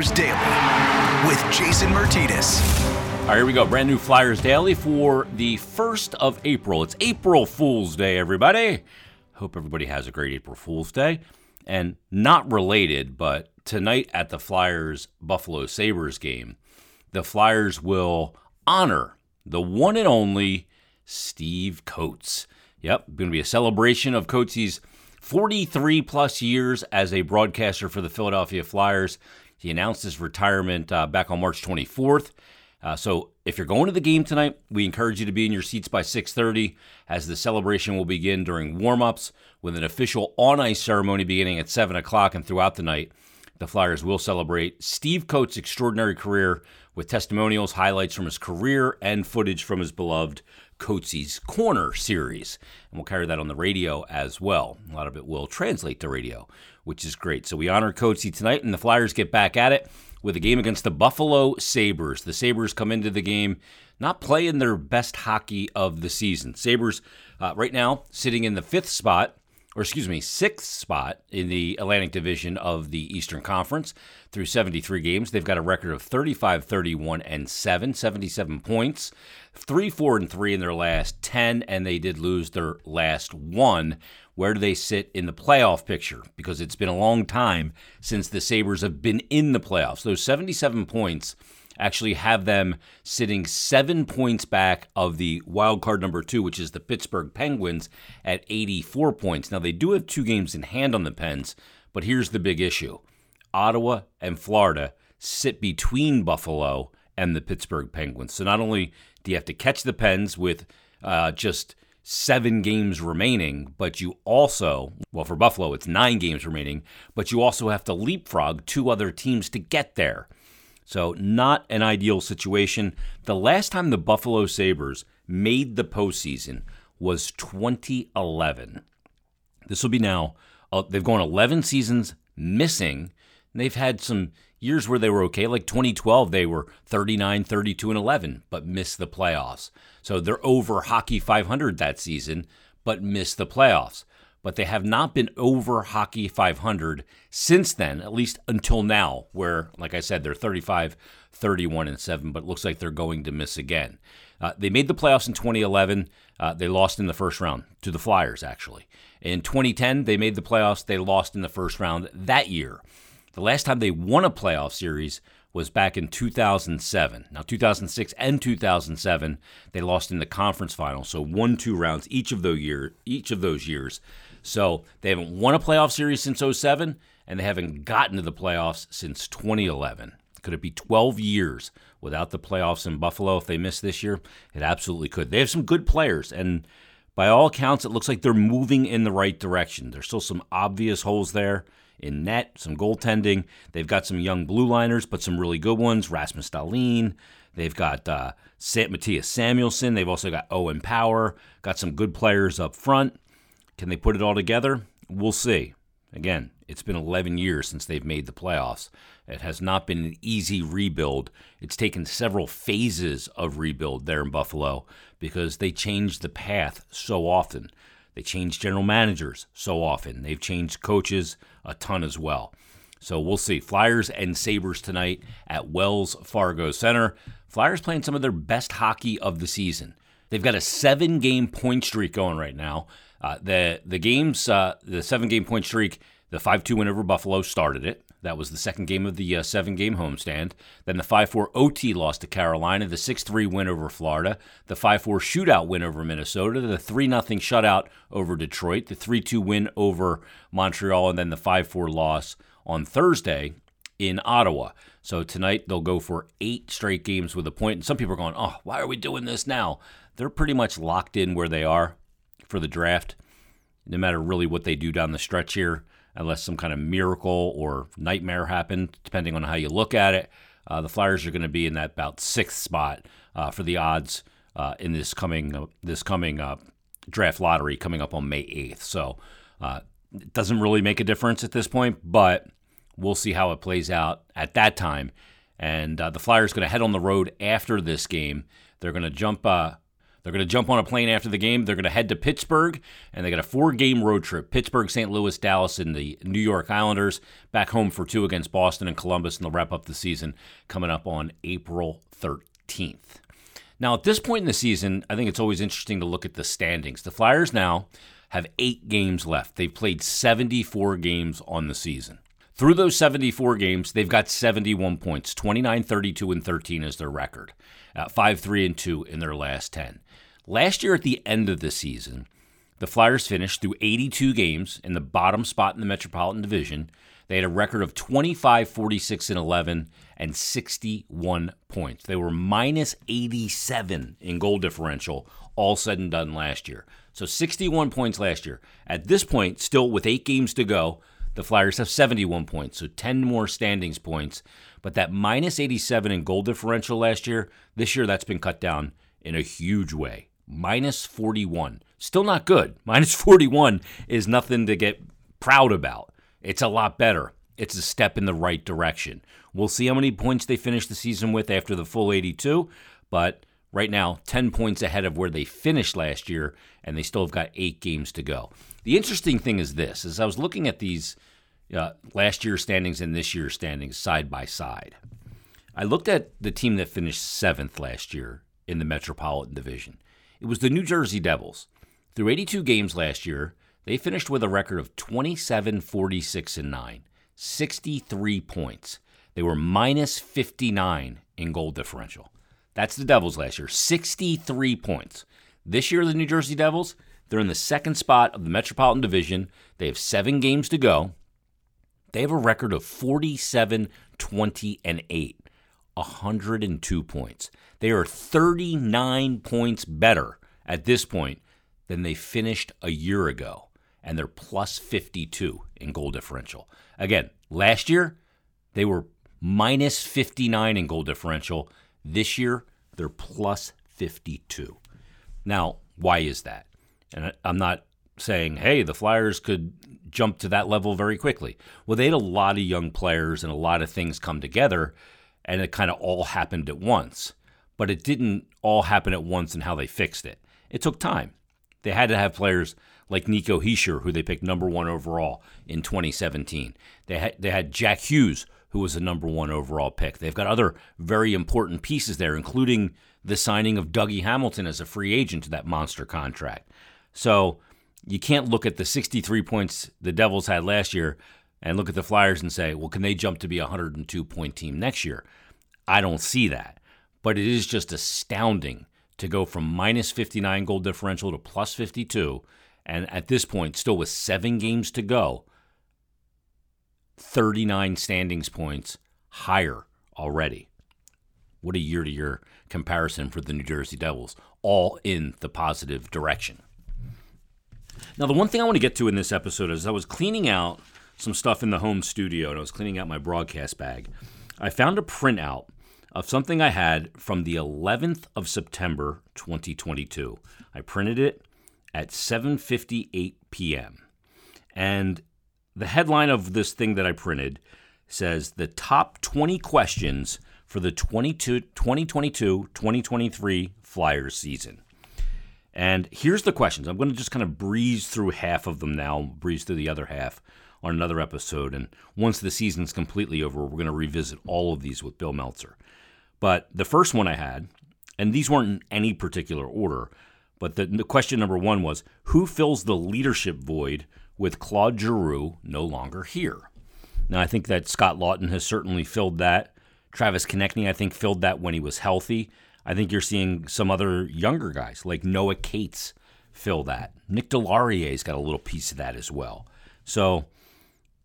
Flyers Daily with Jason Myrtetus. All right, here we go. Brand new Flyers Daily for the 1st of April. It's April Fool's Day, everybody. Hope everybody has a great April Fool's Day. And not related, but tonight at the Flyers Buffalo Sabres game, the Flyers will honor the one and only Steve Coates. Yep, going to be a celebration of Coates' 43 plus years as a broadcaster for the Philadelphia Flyers. He announced his retirement uh, back on March 24th. Uh, so if you're going to the game tonight, we encourage you to be in your seats by 6:30 as the celebration will begin during warm-ups with an official on-ice ceremony beginning at 7 o'clock and throughout the night. The Flyers will celebrate Steve Coates' extraordinary career with testimonials, highlights from his career, and footage from his beloved Coates' Corner series. And we'll carry that on the radio as well. A lot of it will translate to radio, which is great. So we honor Coates tonight, and the Flyers get back at it with a game against the Buffalo Sabres. The Sabres come into the game not playing their best hockey of the season. Sabres, uh, right now, sitting in the fifth spot or excuse me, sixth spot in the Atlantic Division of the Eastern Conference through 73 games. They've got a record of 35, 31, and 7, 77 points, 3, 4, and 3 in their last 10, and they did lose their last one. Where do they sit in the playoff picture? Because it's been a long time since the Sabres have been in the playoffs. Those 77 points actually have them sitting seven points back of the wild card number two, which is the Pittsburgh Penguins at 84 points. Now, they do have two games in hand on the Pens, but here's the big issue Ottawa and Florida sit between Buffalo and the Pittsburgh Penguins. So not only do you have to catch the Pens with uh, just seven games remaining, but you also, well, for Buffalo, it's nine games remaining, but you also have to leapfrog two other teams to get there. So, not an ideal situation. The last time the Buffalo Sabres made the postseason was 2011. This will be now, uh, they've gone 11 seasons missing. They've had some years where they were okay, like 2012, they were 39, 32, and 11, but missed the playoffs. So they're over Hockey 500 that season, but missed the playoffs but they have not been over Hockey 500 since then, at least until now, where, like I said, they're 35, 31, and 7, but it looks like they're going to miss again. Uh, they made the playoffs in 2011. Uh, they lost in the first round to the Flyers, actually. In 2010, they made the playoffs. They lost in the first round that year. The last time they won a playoff series was back in 2007. Now, 2006 and 2007, they lost in the conference final. So, one, two rounds each of those year, each of those years. So they haven't won a playoff series since 07, and they haven't gotten to the playoffs since 2011. Could it be 12 years without the playoffs in Buffalo if they miss this year? It absolutely could. They have some good players, and by all accounts, it looks like they're moving in the right direction. There's still some obvious holes there in net, some goaltending. They've got some young blue liners, but some really good ones. Rasmus Dahlin. They've got uh, Samuelsson. They've also got Owen Power. Got some good players up front. Can they put it all together? We'll see. Again, it's been 11 years since they've made the playoffs. It has not been an easy rebuild. It's taken several phases of rebuild there in Buffalo because they changed the path so often. They changed general managers so often. They've changed coaches a ton as well. So we'll see. Flyers and Sabres tonight at Wells Fargo Center. Flyers playing some of their best hockey of the season. They've got a seven game point streak going right now. Uh, the the games, uh, the seven game point streak, the five two win over Buffalo started it. That was the second game of the uh, seven game homestand. Then the 5 4 OT loss to Carolina, the 6 3 win over Florida, the 5 4 shootout win over Minnesota, the 3 0 shutout over Detroit, the 3 2 win over Montreal, and then the 5 4 loss on Thursday in Ottawa. So tonight they'll go for eight straight games with a point. And some people are going, oh, why are we doing this now? They're pretty much locked in where they are for the draft, no matter really what they do down the stretch here, unless some kind of miracle or nightmare happened, depending on how you look at it. Uh, the Flyers are going to be in that about sixth spot uh, for the odds uh, in this coming uh, this coming uh, draft lottery coming up on May 8th. So uh, it doesn't really make a difference at this point, but we'll see how it plays out at that time. And the Flyers going to head on the road after this game. They're going to jump They're going to jump on a plane after the game. They're going to head to Pittsburgh, and they got a four game road trip Pittsburgh, St. Louis, Dallas, and the New York Islanders. Back home for two against Boston and Columbus, and they'll wrap up the season coming up on April 13th. Now, at this point in the season, I think it's always interesting to look at the standings. The Flyers now have eight games left. They've played 74 games on the season. Through those 74 games, they've got 71 points. 29, 32, and 13 is their record. Uh, 5, 3, and 2 in their last 10. Last year at the end of the season, the Flyers finished through 82 games in the bottom spot in the Metropolitan Division. They had a record of 25, 46, and 11 and 61 points. They were minus 87 in goal differential, all said and done last year. So 61 points last year. At this point, still with eight games to go, the Flyers have 71 points, so 10 more standings points. But that minus 87 in goal differential last year, this year that's been cut down in a huge way. Minus 41. Still not good. Minus 41 is nothing to get proud about. It's a lot better. It's a step in the right direction. We'll see how many points they finish the season with after the full 82, but right now, 10 points ahead of where they finished last year, and they still have got eight games to go. The interesting thing is this: as I was looking at these uh, last year's standings and this year's standings side by side, I looked at the team that finished seventh last year in the Metropolitan Division. It was the New Jersey Devils. Through 82 games last year, they finished with a record of 27, 46, and 9, 63 points. They were minus 59 in goal differential. That's the Devils last year, 63 points. This year, the New Jersey Devils, they're in the second spot of the Metropolitan Division. They have seven games to go. They have a record of 47, 20, and 8, 102 points. They are 39 points better at this point than they finished a year ago, and they're plus 52 in goal differential. Again, last year, they were minus 59 in goal differential. This year, they're plus 52. Now, why is that? And I'm not saying, hey, the Flyers could jump to that level very quickly. Well, they had a lot of young players and a lot of things come together, and it kind of all happened at once. But it didn't all happen at once in how they fixed it. It took time. They had to have players like Nico Hischier, who they picked number one overall in 2017. They had, they had Jack Hughes, who was the number one overall pick. They've got other very important pieces there, including the signing of Dougie Hamilton as a free agent to that monster contract. So you can't look at the 63 points the Devils had last year and look at the Flyers and say, well, can they jump to be a 102 point team next year? I don't see that. But it is just astounding to go from minus 59 goal differential to plus 52. And at this point, still with seven games to go, 39 standings points higher already. What a year to year comparison for the New Jersey Devils, all in the positive direction. Now, the one thing I want to get to in this episode is I was cleaning out some stuff in the home studio and I was cleaning out my broadcast bag. I found a printout of something I had from the 11th of September 2022. I printed it at 7:58 p.m. And the headline of this thing that I printed says the top 20 questions for the 2022-2023 Flyers season. And here's the questions. I'm going to just kind of breeze through half of them now, breeze through the other half on another episode. And once the season's completely over, we're going to revisit all of these with Bill Meltzer. But the first one I had, and these weren't in any particular order, but the, the question number one was Who fills the leadership void with Claude Giroux no longer here? Now, I think that Scott Laughton has certainly filled that. Travis Konecny, I think, filled that when he was healthy. I think you're seeing some other younger guys like Noah Cates fill that. Nick Deslauriers's got a little piece of that as well. So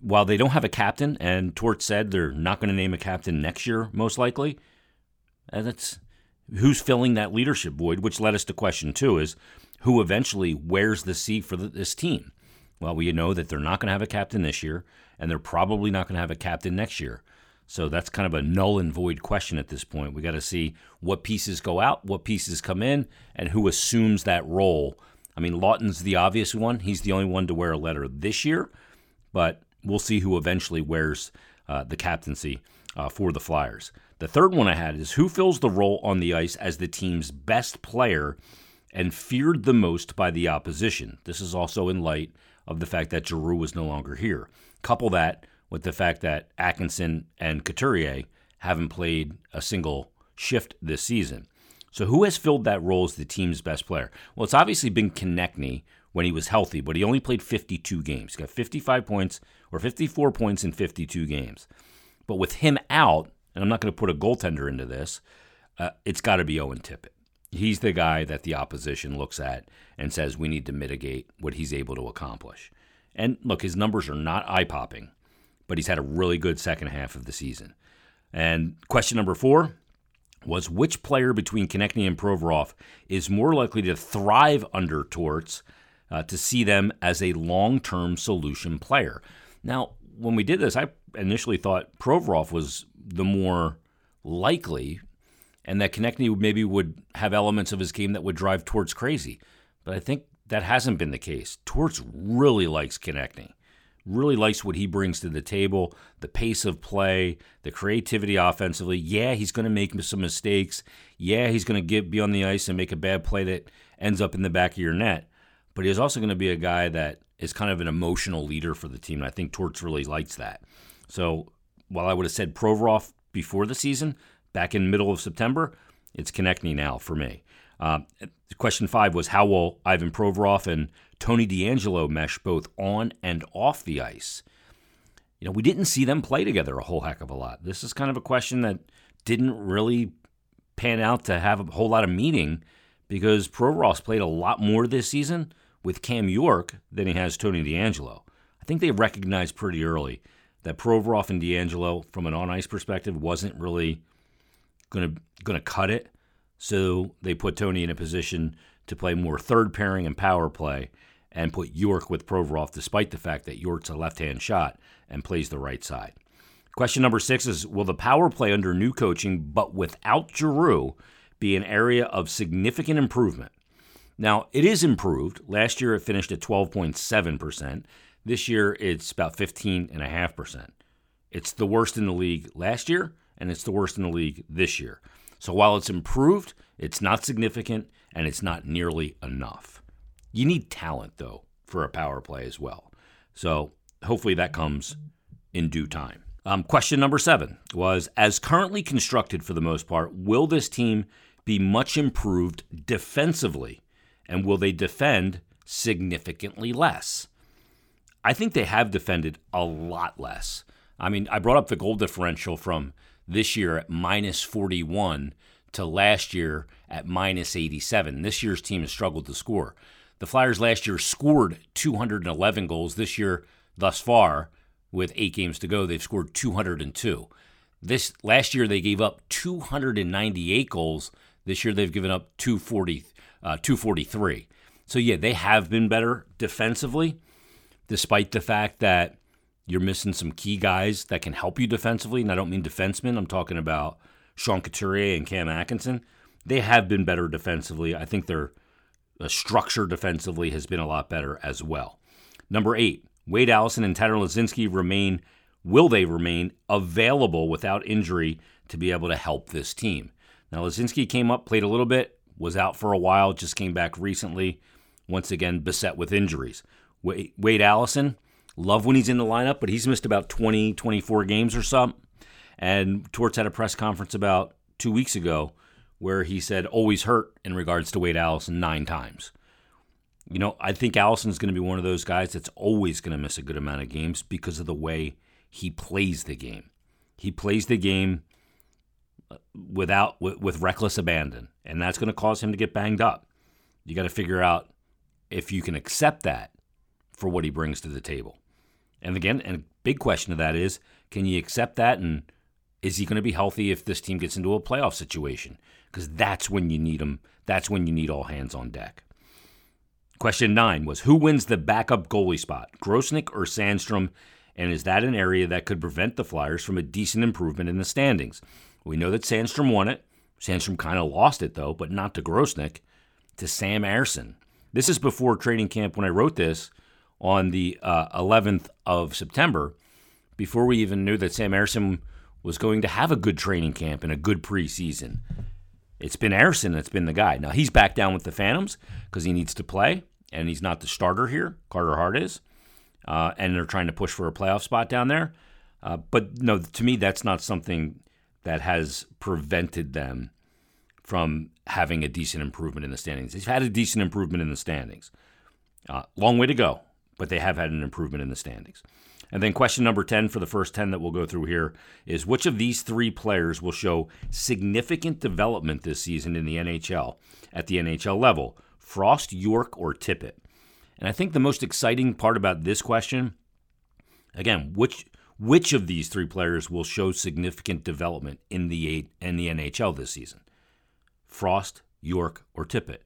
while they don't have a captain, and Torts said they're not going to name a captain next year, most likely, and that's who's filling that leadership void, which led us to question two is who eventually wears the seat for this team? Well, we know that they're not going to have a captain this year, and they're probably not going to have a captain next year. So that's kind of a null and void question at this point. We got to see what pieces go out, what pieces come in, and who assumes that role. I mean, Laughton's the obvious one. He's the only one to wear a letter this year, but we'll see who eventually wears uh, the captaincy uh, for the Flyers. The third one I had is who fills the role on the ice as the team's best player and feared the most by the opposition. This is also in light of the fact that Giroux was no longer here. Couple that with the fact that Atkinson and Couturier haven't played a single shift this season. So who has filled that role as the team's best player? Well, it's obviously been Konecny when he was healthy, but he only played 52 games. He got 55 points or 54 points in 52 games. But with him out, and I'm not going to put a goaltender into this, uh, it's got to be Owen Tippett. He's the guy that the opposition looks at and says we need to mitigate what he's able to accomplish. And look, his numbers are not eye popping, but he's had a really good second half of the season. And question number four was which player between Konecny and Provorov is more likely to thrive under Torts uh, to see them as a long term solution player? Now, when we did this, I initially thought Provorov was the more likely and that Konecny maybe would have elements of his game that would drive Torts crazy. But I think that hasn't been the case. Torts really likes Konecny, really likes what he brings to the table, the pace of play, the creativity offensively. Yeah, he's going to make some mistakes. Yeah, he's going to get be on the ice and make a bad play that ends up in the back of your net. But he's also going to be a guy that is kind of an emotional leader for the team. And I think Torts really likes that. So while I would have said Provorov before the season, back in middle of September, it's Konecny now for me. Uh, question five was how will Ivan Provorov and Tony DeAngelo mesh both on and off the ice? You know, we didn't see them play together a whole heck of a lot. This is kind of a question that didn't really pan out to have a whole lot of meaning because Provorov's played a lot more this season with Cam York than he has Tony DeAngelo. I think they recognized pretty early that Provorov and DeAngelo, from an on ice perspective, wasn't really going to cut it. So they put Tony in a position to play more third pairing and power play, and put York with Provorov, despite the fact that York's a left-hand shot and plays the right side. Question number six is: Will the power play under new coaching, but without Giroux, be an area of significant improvement? Now, it is improved. Last year, it finished at 12.7%. This year, it's about 15.5%. It's the worst in the league last year, and it's the worst in the league this year. So while it's improved, it's not significant and it's not nearly enough. You need talent, though, for a power play as well. So hopefully that comes in due time. Um, question number seven was As currently constructed for the most part, will this team be much improved defensively? And will they defend significantly less? I think they have defended a lot less. I mean, I brought up the goal differential from this year at minus 41 to last year at minus 87. This year's team has struggled to score. The Flyers last year scored 211 goals. This year, thus far, with eight games to go, they've scored 202. This last year they gave up 298 goals. This year they've given up 240, uh, 243. So yeah, they have been better defensively, despite the fact that you're missing some key guys that can help you defensively. And I don't mean defensemen. I'm talking about Sean Couturier and Cam Atkinson. They have been better defensively. I think their structure defensively has been a lot better as well. Number eight, Wade Allison and Tanner Laczynski remain. Will they remain available without injury to be able to help this team? Now, Laczynski came up, played a little bit, was out for a while, just came back recently, once again beset with injuries. Wade Allison, Love when he's in the lineup, but he's missed about 20, 24 games or something. And Torts had a press conference about two weeks ago where he said always hurt in regards to Wade Allison nine times. You know, I think Allison's going to be one of those guys that's always going to miss a good amount of games because of the way he plays the game. He plays the game uh, without with, with reckless abandon, and that's going to cause him to get banged up. You got to figure out if you can accept that for what he brings to the table. And again, and a big question of that is can you accept that? And is he going to be healthy if this team gets into a playoff situation? Because that's when you need them. That's when you need all hands on deck. Question nine was Who wins the backup goalie spot, Grosenick or Sandstrom? And is that an area that could prevent the Flyers from a decent improvement in the standings? We know that Sandstrom won it. Sandstrom kind of lost it, though, but not to Grosenick, to Sam Ersson. This is before training camp when I wrote this on the uh, 11th of September, before we even knew that Sam Ersson was going to have a good training camp and a good preseason. It's been Ersson that's been the guy. Now he's back down with the Phantoms because he needs to play, and he's not the starter here. Carter Hart is, uh, and they're trying to push for a playoff spot down there. Uh, but no, to me, that's not something that has prevented them from having a decent improvement in the standings. They've had a decent improvement in the standings. Uh, long way to go, but they have had an improvement in the standings. And then question number 10 for the first 10 that we'll go through here is which of these three players will show significant development this season in the NHL at the NHL level? Frost, York, or Tippett? And I think the most exciting part about this question, again, which which of these three players will show significant development in the in the NHL this season? Frost, York, or Tippett?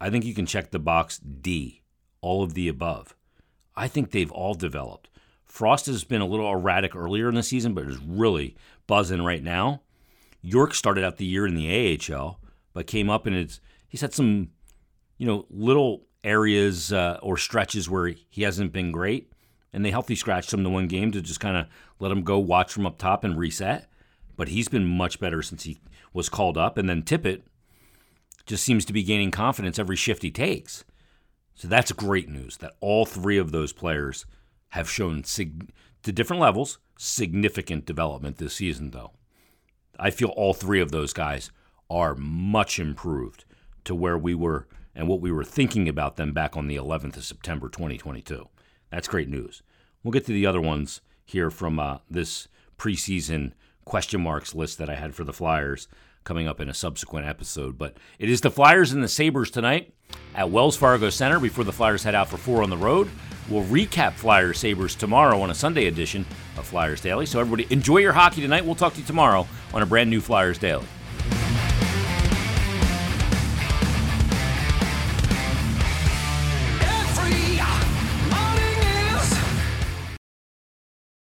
I think you can check the box D, all of the above. I think they've all developed. Frost has been a little erratic earlier in the season, but is really buzzing right now. York started out the year in the AHL, but came up and it's he's had some, you know, little areas uh, or stretches where he hasn't been great, and they healthy scratched him to one game to just kind of let him go watch from up top and reset. But he's been much better since he was called up, and then Tippett just seems to be gaining confidence every shift he takes. So that's great news that all three of those players have shown sig- to different levels significant development this season, though. I feel all three of those guys are much improved to where we were and what we were thinking about them back on the 11th of September 2022. That's great news. We'll get to the other ones here from uh, this preseason question marks list that I had for the Flyers coming up in a subsequent episode. But it is the Flyers and the Sabres tonight at Wells Fargo Center before the Flyers head out for four on the road. We'll recap Flyers Sabres tomorrow on a Sunday edition of Flyers Daily. So, everybody, enjoy your hockey tonight. We'll talk to you tomorrow on a brand new Flyers Daily.